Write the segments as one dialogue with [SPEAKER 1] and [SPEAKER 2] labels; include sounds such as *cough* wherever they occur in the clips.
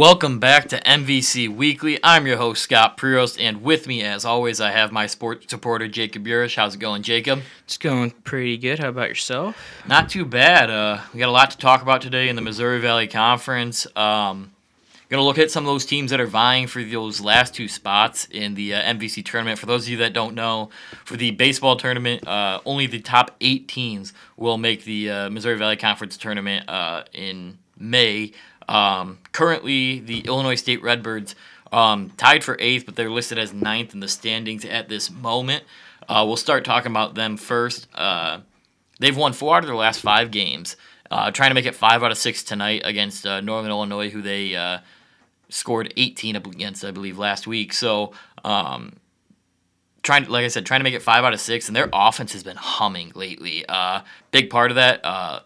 [SPEAKER 1] Welcome back to MVC Weekly. I'm your host, Scott Priost, and with me, as always, I have my sport supporter, Jacob Burish. How's it going, Jacob?
[SPEAKER 2] It's going pretty good. How about yourself?
[SPEAKER 1] Not too bad. Uh, we got a lot to talk about today in the Missouri Valley Conference. Um, Going to look at some of those teams that are vying for those last two spots in the uh, MVC tournament. For those of you that don't know, for the baseball tournament, uh, only the top eight teams will make the uh, Missouri Valley Conference tournament uh, in May. Um, currently, the Illinois State Redbirds um, tied for eighth, but they're listed as ninth in the standings at this moment. Uh, we'll start talking about them first. Uh, they've won four out of their last five games. trying to make it five out of six tonight against Northern Illinois, who they scored 18 up against, I believe, last week. So, um, trying, like I said, trying to make it five out of six, and their offense has been humming lately. Uh, big part of that, uh,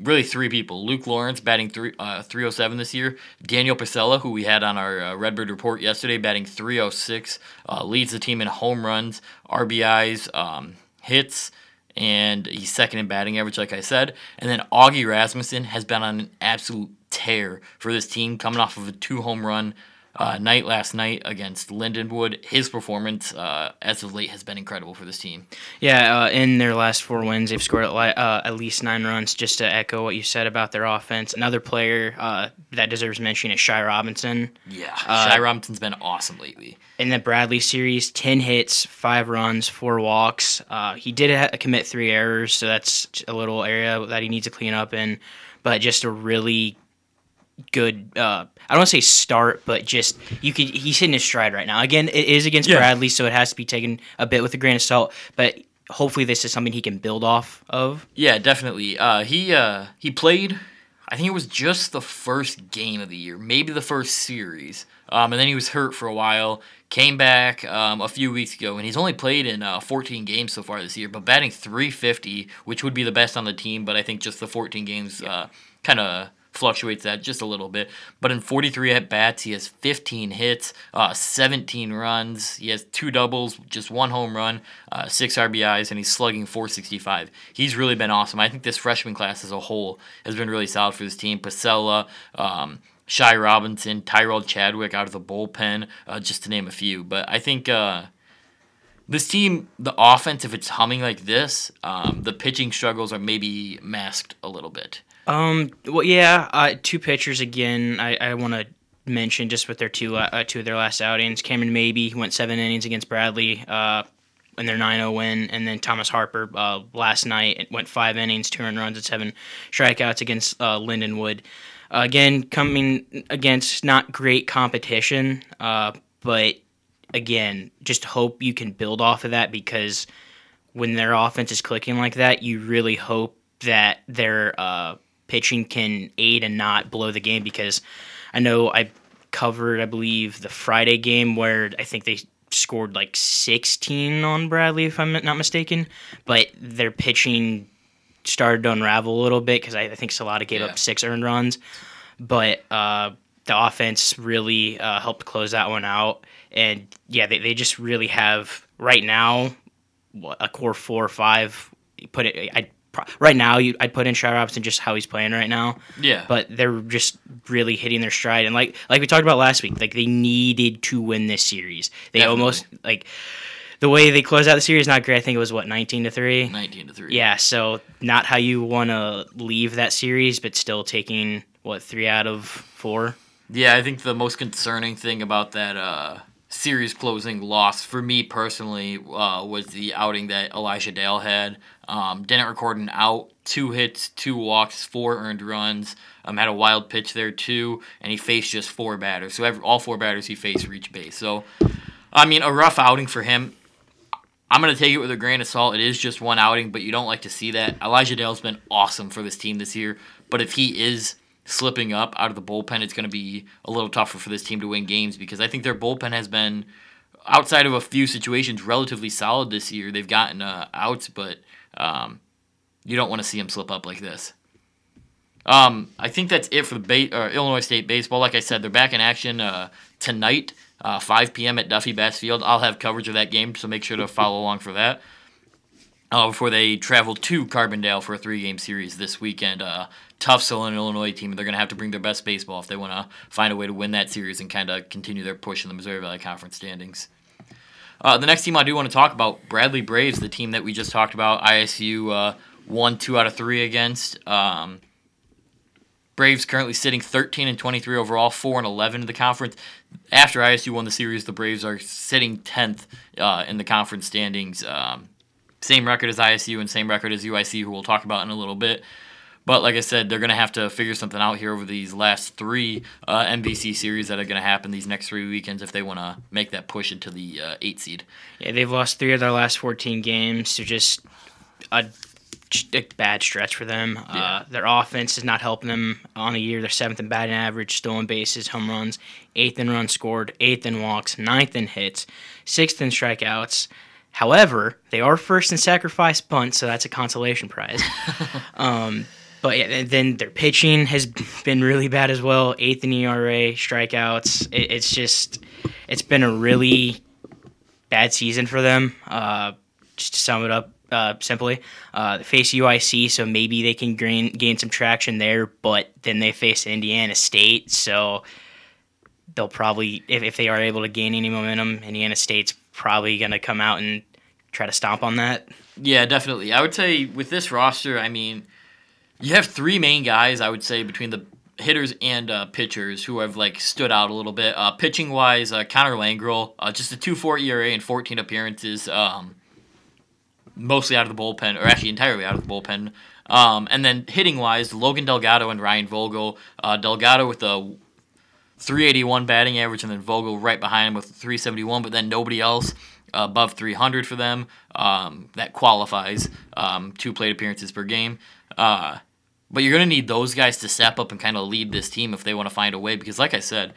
[SPEAKER 1] really three people: Luke Lawrence batting three, uh, 307 this year, Daniel Pacella, who we had on our uh, Redbird report yesterday, batting 306, uh, leads the team in home runs, RBIs, um, hits and he's second in batting average, like I said. And then Augie Rasmussen has been on an absolute tear for this team, coming off of a two home run uh, night last night against Lindenwood. His performance uh, as of late has been incredible for this team.
[SPEAKER 2] Yeah, uh, in their last four wins, they've scored at, uh, at, least nine runs. Just to echo what you said about their offense, another player uh, that deserves mention is Shy Robinson.
[SPEAKER 1] Yeah, uh, Shy Robinson's been awesome lately.
[SPEAKER 2] In the Bradley series, ten hits, five runs, four walks. he did ha- commit three errors, so that's a little area that he needs to clean up in. But just a really good. Uh, I don't want to say start, but just you could. He's hitting his stride right now. Again, it is against yeah. Bradley, so it has to be taken a bit with a grain of salt. But hopefully, this is something he can build off of.
[SPEAKER 1] Yeah, definitely. Uh, he uh, he played. I think it was just the first game of the year, maybe the first series, um, and then he was hurt for a while. Came back um, a few weeks ago, and he's only played in uh, 14 games so far this year, but batting 350, which would be the best on the team. But I think just the 14 games uh, kind of fluctuates that just a little bit. But in 43 at bats, he has 15 hits, uh, 17 runs. He has two doubles, just one home run, uh, six RBIs, and he's slugging 465. He's really been awesome. I think this freshman class as a whole has been really solid for this team. Pacella, um, Shy Robinson, Tyrell Chadwick out of the bullpen, uh, just to name a few. But I think uh, this team, the offense, if it's humming like this, um, the pitching struggles are maybe masked a little bit.
[SPEAKER 2] Um. Well, yeah. Uh, two pitchers again. I, I want to mention just with their two uh, two of their last outings. Cameron Maybe went seven innings against Bradley. Uh, in their 9-0 win, and then Thomas Harper uh, last night went five innings, two earned runs, and seven strikeouts against uh, Lindenwood. Uh, again, coming against not great competition, uh, but again, just hope you can build off of that because when their offense is clicking like that, you really hope that their uh, pitching can aid and not blow the game because I know I covered, I believe, the Friday game where I think they scored like 16 on Bradley, if I'm not mistaken. But their pitching started to unravel a little bit because I, I, think Salata gave yeah. up six earned runs. But uh, the offense really uh, helped close that one out. And yeah, they, they just really have right now a core four or five. Put it, I right now you, I'd put in Shy Robinson just how he's playing right now.
[SPEAKER 1] Yeah.
[SPEAKER 2] But they're just really hitting their stride and like like we talked about last week, like they needed to win this series. They Definitely. almost like the way they closed out the series not great. I think it was what 19 to 3.
[SPEAKER 1] 19 to 3.
[SPEAKER 2] Yeah, so not how you want to leave that series but still taking what 3 out of 4.
[SPEAKER 1] Yeah, I think the most concerning thing about that uh series closing loss for me personally uh, was the outing that Elijah Dale had. Um, didn't record an out, two hits, two walks, four earned runs. Um, had a wild pitch there too, and he faced just four batters. So every, all four batters he faced reached base. So, I mean, a rough outing for him. I'm gonna take it with a grain of salt. It is just one outing, but you don't like to see that. Elijah Dale's been awesome for this team this year, but if he is slipping up out of the bullpen, it's going to be a little tougher for this team to win games because I think their bullpen has been, outside of a few situations, relatively solid this year. They've gotten uh, outs, but um, you don't want to see them slip up like this. Um, I think that's it for the ba- uh, Illinois State baseball. Like I said, they're back in action uh, tonight, uh, 5 p.m. at Duffy Bass Field. I'll have coverage of that game, so make sure to follow along for that. uh, before they travel to Carbondale for a three-game series this weekend. Uh, tough Southern Illinois team. And they're going to have to bring their best baseball if they want to find a way to win that series and kind of continue their push in the Missouri Valley Conference standings. Uh, the next team I do want to talk about, Bradley Braves, the team that we just talked about. ISU uh, won two out of three against. Um, Braves currently sitting 13 and 23 overall, 4 and 11 in the conference. After ISU won the series, the Braves are sitting 10th uh, in the conference standings. Um, same record as ISU and same record as UIC, who we'll talk about in a little bit. But like I said, they're going to have to figure something out here over these last three uh, MVC series that are going to happen these next three weekends if they want to make that push into the uh, eight seed.
[SPEAKER 2] Yeah, they've lost three of their last 14 games, so just a, a bad stretch for them.
[SPEAKER 1] Yeah.
[SPEAKER 2] Uh, their offense is not helping them on a year. They're seventh in batting average, stolen bases, home runs, eighth in runs scored, eighth in walks, ninth in hits, sixth in strikeouts. However, they are first in sacrifice bunts, so that's a consolation prize. *laughs* um, but yeah, then their pitching has been really bad as well. Eighth in ERA, strikeouts. It, it's just, it's been a really bad season for them. Uh, just to sum it up uh, simply, uh, they face UIC, so maybe they can gain gain some traction there. But then they face Indiana State, so they'll probably, if, if they are able to gain any momentum, Indiana State's probably going to come out and try to stomp on that.
[SPEAKER 1] Yeah, definitely. I would say with this roster, I mean, you have three main guys. I would say between the hitters and uh, pitchers who have like stood out a little bit. Uh, pitching wise, uh, Connor Langrel, uh, just a two four ERA and fourteen appearances, um, mostly out of the bullpen, or actually entirely out of the bullpen. Um, and then hitting wise, Logan Delgado and Ryan Vogel. Uh, Delgado with a 381 batting average, and then Vogel right behind him with 371, but then nobody else above 300 for them. Um, that qualifies um, two plate appearances per game. Uh, but you're going to need those guys to step up and kind of lead this team if they want to find a way. Because, like I said,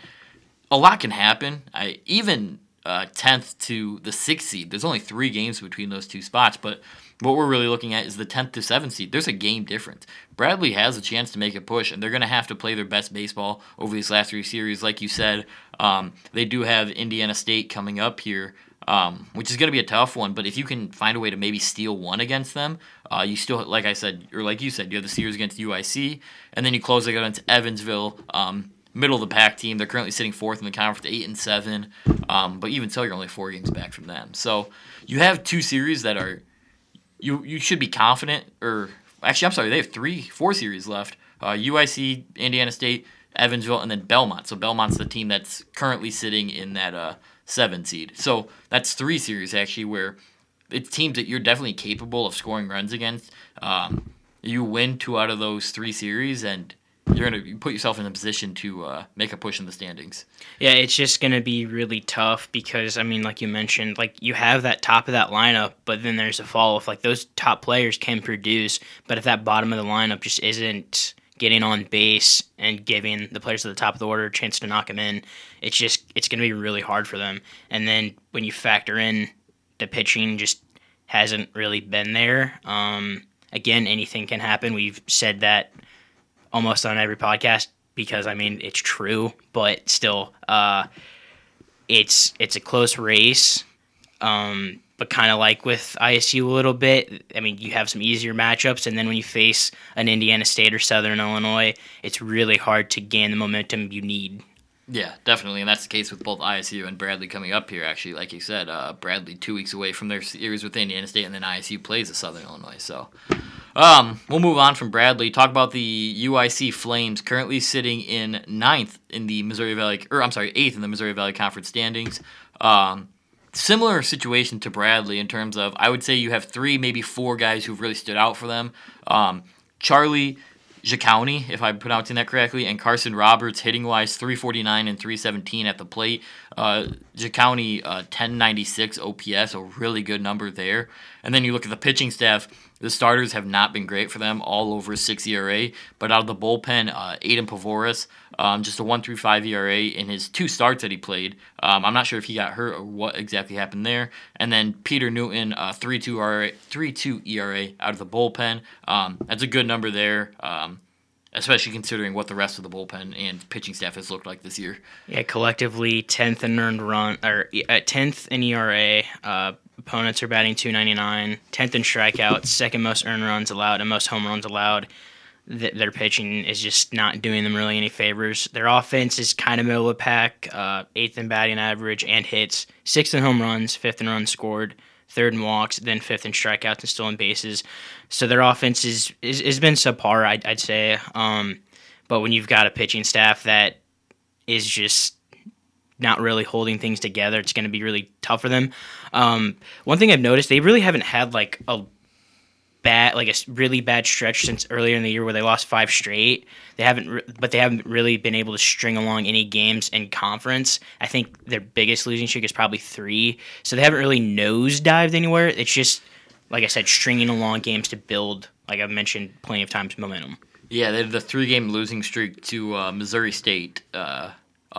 [SPEAKER 1] a lot can happen. I even uh, 10th to the sixth seed. There's only three games between those two spots, but what we're really looking at is the 10th to 7th seed. There's a game difference. Bradley has a chance to make a push, and they're going to have to play their best baseball over these last three series. Like you said, um, they do have Indiana State coming up here, um, which is going to be a tough one. But if you can find a way to maybe steal one against them, uh, you still, like I said, or like you said, you have the series against UIC, and then you close it against Evansville. Um, middle of the pack team. They're currently sitting fourth in the conference, eight and seven. Um, but even so, you're only four games back from them. So you have two series that are you you should be confident. Or actually, I'm sorry, they have three, four series left. Uh, UIC, Indiana State, Evansville, and then Belmont. So Belmont's the team that's currently sitting in that uh, seven seed. So that's three series actually where it's teams that you're definitely capable of scoring runs against. Um, you win two out of those three series, and you're gonna put yourself in a position to uh, make a push in the standings.
[SPEAKER 2] Yeah, it's just gonna be really tough because I mean, like you mentioned, like you have that top of that lineup, but then there's a fall off. Like those top players can produce, but if that bottom of the lineup just isn't getting on base and giving the players at the top of the order a chance to knock them in, it's just it's gonna be really hard for them. And then when you factor in the pitching, just hasn't really been there. Um, again, anything can happen. We've said that almost on every podcast because I mean it's true, but still, uh, it's it's a close race. Um, but kind of like with ISU a little bit. I mean, you have some easier matchups, and then when you face an Indiana State or Southern Illinois, it's really hard to gain the momentum you need.
[SPEAKER 1] Yeah, definitely, and that's the case with both ISU and Bradley coming up here. Actually, like you said, uh, Bradley two weeks away from their series with Indiana State, and then ISU plays at Southern Illinois. So, um, we'll move on from Bradley. Talk about the UIC Flames, currently sitting in ninth in the Missouri Valley, or I'm sorry, eighth in the Missouri Valley Conference standings. Um, similar situation to Bradley in terms of I would say you have three, maybe four guys who've really stood out for them. Um, Charlie Jacouni, if I'm pronouncing that correctly, and Carson Roberts hitting wise 349 and 317 at the plate. Uh, Jacouni uh, 1096 OPS, a really good number there. And then you look at the pitching staff. The starters have not been great for them, all over six ERA. But out of the bullpen, uh, Aiden Pavoris, um, just a one through five ERA in his two starts that he played. Um, I'm not sure if he got hurt or what exactly happened there. And then Peter Newton, uh, three two ERA, three two ERA out of the bullpen. Um, that's a good number there. Um, especially considering what the rest of the bullpen and pitching staff has looked like this year.
[SPEAKER 2] Yeah, collectively tenth in earned run or tenth in ERA. Uh, opponents are batting 299, 10th in strikeouts, second most earned runs allowed, and most home runs allowed. Th- their pitching is just not doing them really any favors. Their offense is kind of middle of the pack, uh, eighth in batting average and hits, sixth in home runs, fifth in runs scored, third in walks, then fifth in strikeouts and stolen bases. So their offense is, is has been subpar, I'd, I'd say. Um, but when you've got a pitching staff that is just not really holding things together, it's going to be really tough for them. Um, one thing I've noticed, they really haven't had like a bad, like a really bad stretch since earlier in the year where they lost five straight. They haven't, re- but they haven't really been able to string along any games in conference. I think their biggest losing streak is probably three, so they haven't really nosedived anywhere. It's just, like I said, stringing along games to build, like I've mentioned plenty of times, momentum.
[SPEAKER 1] Yeah, they had the three-game losing streak to uh, Missouri State. Uh,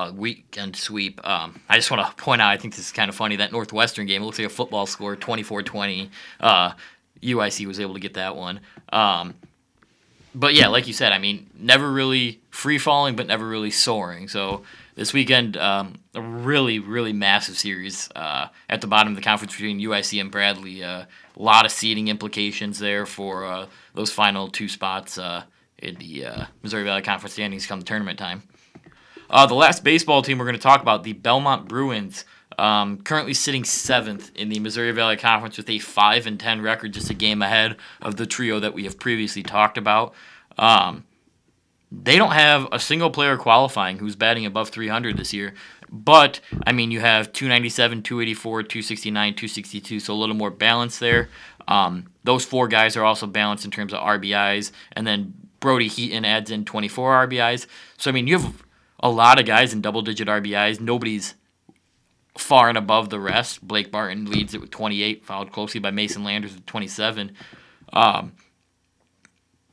[SPEAKER 1] a weekend sweep. Um, I just want to point out, I think this is kind of funny, that Northwestern game, it looks like a football score, 24-20. Uh, UIC was able to get that one. Um, but yeah, like you said, I mean, never really free falling, but never really soaring. So this weekend, um, a really, really massive series uh, at the bottom of the conference between UIC and Bradley. Uh, a lot of seeding implications there for uh, those final two spots uh, in the uh, Missouri Valley Conference standings come tournament time. Uh, the last baseball team we're going to talk about, the Belmont Bruins, um, currently sitting seventh in the Missouri Valley Conference with a five and ten record, just a game ahead of the trio that we have previously talked about. Um, they don't have a single player qualifying who's batting above 300 this year. But, I mean, you have 297, 284, 269, 262, so a little more balance there. Um, those four guys are also balanced in terms of RBIs. And then Brody Heaton adds in 24 RBIs. So, I mean, you have a lot of guys in double digit RBIs. Nobody's far and above the rest. Blake Barton leads it with 28, followed closely by Mason Landers with 27. Um,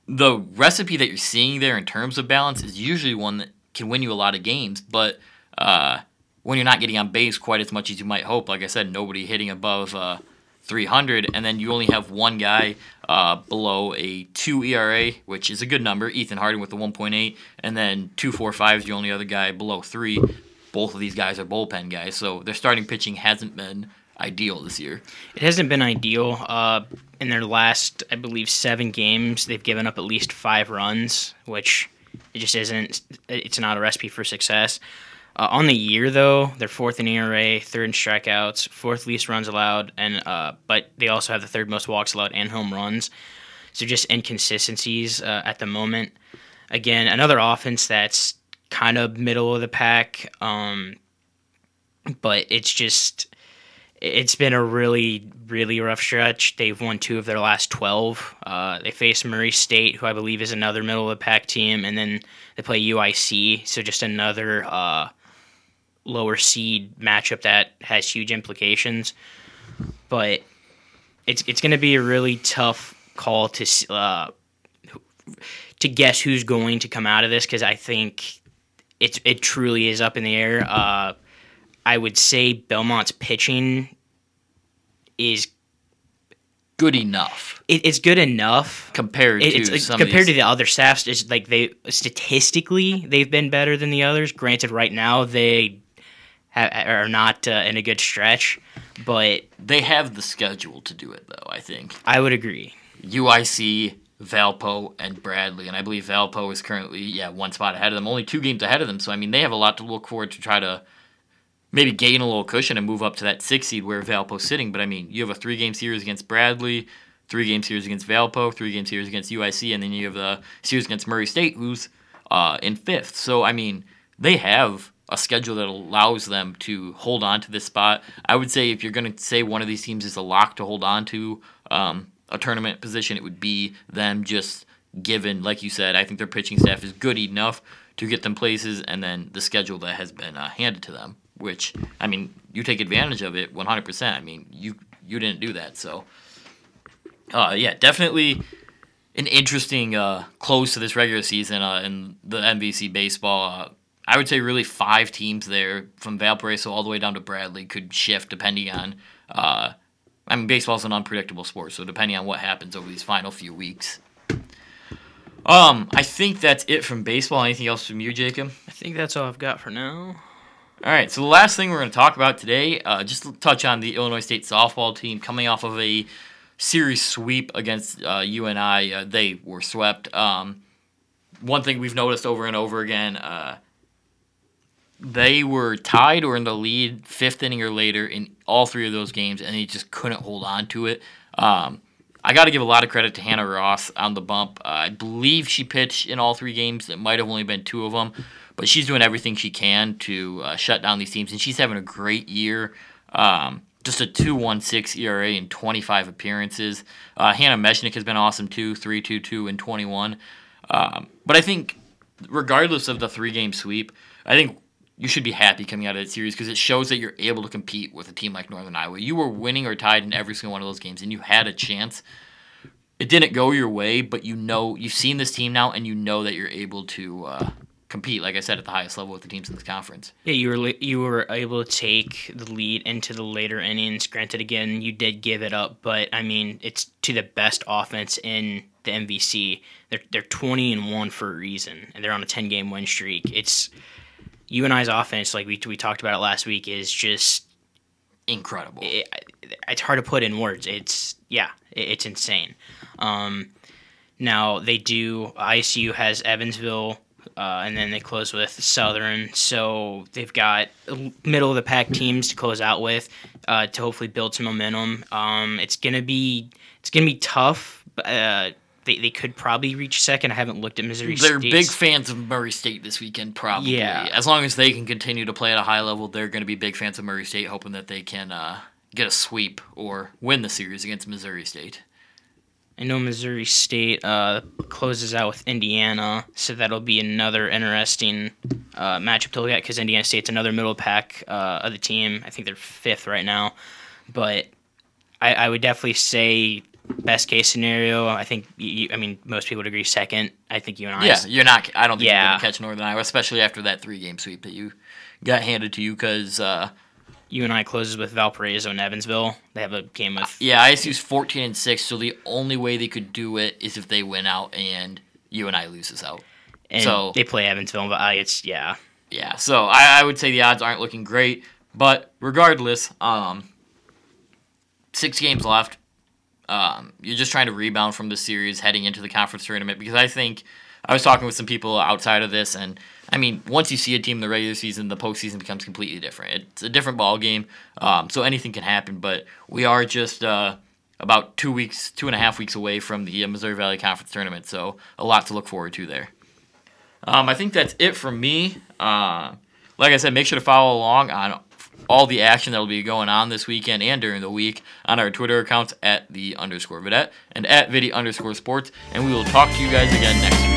[SPEAKER 1] the recipe that you're seeing there in terms of balance is usually one that can win you a lot of games, but uh, when you're not getting on base quite as much as you might hope, like I said, nobody hitting above uh, 300, and then you only have one guy uh, below a 2 ERA, which is a good number, Ethan Harding with the 1.8, and then 2.45 is the only other guy below 3. Both of these guys are bullpen guys, so their starting pitching hasn't been ideal this year.
[SPEAKER 2] It hasn't been ideal. Uh, in their last, I believe, seven games, they've given up at least five runs, which it just isn't. It's not a recipe for success. Uh, on the year, though, they're fourth in ERA, third in strikeouts, fourth least runs allowed, and uh, but they also have the third most walks allowed and home runs. So just inconsistencies uh, at the moment. Again, another offense that's kind of middle of the pack, um, but it's just it's been a really really rough stretch. They've won two of their last twelve. Uh, they face Murray State, who I believe is another middle of the pack team, and then they play UIC, so just another uh, lower seed matchup that has huge implications. But it's it's going to be a really tough call to uh, to guess who's going to come out of this because I think it's it truly is up in the air. Uh, I would say Belmont's pitching is
[SPEAKER 1] good enough.
[SPEAKER 2] It, it's good enough
[SPEAKER 1] compared
[SPEAKER 2] it,
[SPEAKER 1] to
[SPEAKER 2] like,
[SPEAKER 1] some
[SPEAKER 2] compared to the other staffs. It's like they statistically they've been better than the others. Granted, right now they are not uh, in a good stretch, but
[SPEAKER 1] They have the schedule to do it, though. I think
[SPEAKER 2] I would agree.
[SPEAKER 1] UIC, Valpo, and Bradley, and I believe Valpo is currently yeah one spot ahead of them, only two games ahead of them. So I mean they have a lot to look forward to try to maybe gain a little cushion and move up to that six seed where Valpo's sitting. But I mean you have a three game series against Bradley, three game series against Valpo, three game series against UIC, and then you have the series against Murray State, who's uh, in fifth. So I mean they have a schedule that allows them to hold on to this spot. I would say if you're going to say one of these teams is a lock to hold on to um, a tournament position, it would be them just given, like you said, I think their pitching staff is good enough to get them places, and then the schedule that has been uh, handed to them, which, I mean, you take advantage of it 100%. I mean, you, you didn't do that, so. Uh, yeah, definitely an interesting uh, close to this regular season uh, in the MVC baseball. I would say really five teams there from Valparaiso all the way down to Bradley could shift depending on. Uh, I mean, baseball's an unpredictable sport, so depending on what happens over these final few weeks. Um, I think that's it from baseball. Anything else from you, Jacob?
[SPEAKER 2] I think that's all I've got for now.
[SPEAKER 1] All right, so the last thing we're going to talk about today, uh, just to touch on the Illinois State softball team coming off of a series sweep against uh, UNI. Uh, they were swept. Um, one thing we've noticed over and over again, uh, they were tied or in the lead fifth inning or later in all three of those games, and they just couldn't hold on to it. Um, I got to give a lot of credit to Hannah Ross on the bump. Uh, I believe she pitched in all three games. It might have only been two of them, but she's doing everything she can to uh, shut down these teams, and she's having a great year. Um, just a 2.16 ERA in 25 appearances. Uh, Hannah Meshnick has been awesome too, 3.22 and 21. Um, but I think, regardless of the three game sweep, I think you should be happy coming out of that series because it shows that you're able to compete with a team like Northern Iowa. You were winning or tied in every single one of those games, and you had a chance. It didn't go your way, but you know you've seen this team now, and you know that you're able to uh, compete. Like I said, at the highest level with the teams in this conference.
[SPEAKER 2] Yeah, you were you were able to take the lead into the later innings. Granted, again, you did give it up, but I mean, it's to the best offense in the MVC. They're they're twenty and one for a reason, and they're on a ten game win streak. It's UNI's offense, like we we talked about it last week, is just
[SPEAKER 1] incredible.
[SPEAKER 2] It, it's hard to put in words. It's yeah, it, it's insane. Um, now they do. ISU has Evansville, uh, and then they close with Southern. So they've got middle of the pack teams to close out with uh, to hopefully build some momentum. Um, it's gonna be it's gonna be tough. Uh, they, they could probably reach second. I haven't looked at Missouri
[SPEAKER 1] They're State's. big fans of Murray State this weekend, probably. Yeah. As long as they can continue to play at a high level, they're going to be big fans of Murray State, hoping that they can uh, get a sweep or win the series against Missouri State.
[SPEAKER 2] I know Missouri State uh, closes out with Indiana, so that'll be another interesting uh, matchup to look at because Indiana State's another middle pack uh, of the team. I think they're fifth right now, but I, I would definitely say best case scenario, I think. You, I mean, most people would agree. Second, I think you and I.
[SPEAKER 1] Yeah, you're not. I don't think yeah. you're gonna catch Northern Iowa, especially after that three game sweep that you got handed to you because. Uh,
[SPEAKER 2] UNI closes with Valparaiso and Evansville. They have a game with.
[SPEAKER 1] Yeah, ISU's 14 and six, so the only way they could do it is if they win out and UNI loses out.
[SPEAKER 2] And so they play Evansville, but uh, it's yeah.
[SPEAKER 1] Yeah, so I, I would say the odds aren't looking great, but regardless, um, six games left um, you're just trying to rebound from the series heading into the conference tournament because I think I was talking with some people outside of this, and I mean, once you see a team in the regular season, the postseason becomes completely different. It's a different ball game, um, so anything can happen. But we are just uh, about two weeks, two and a half weeks away from the uh, Missouri Valley Conference tournament, so a lot to look forward to there. Um, I think that's it from me. Uh, like I said, make sure to follow along on all the action that will be going on this weekend and during the week on our Twitter accounts at the underscore vidette and at vidi underscore sports. And we will talk to you guys again next week.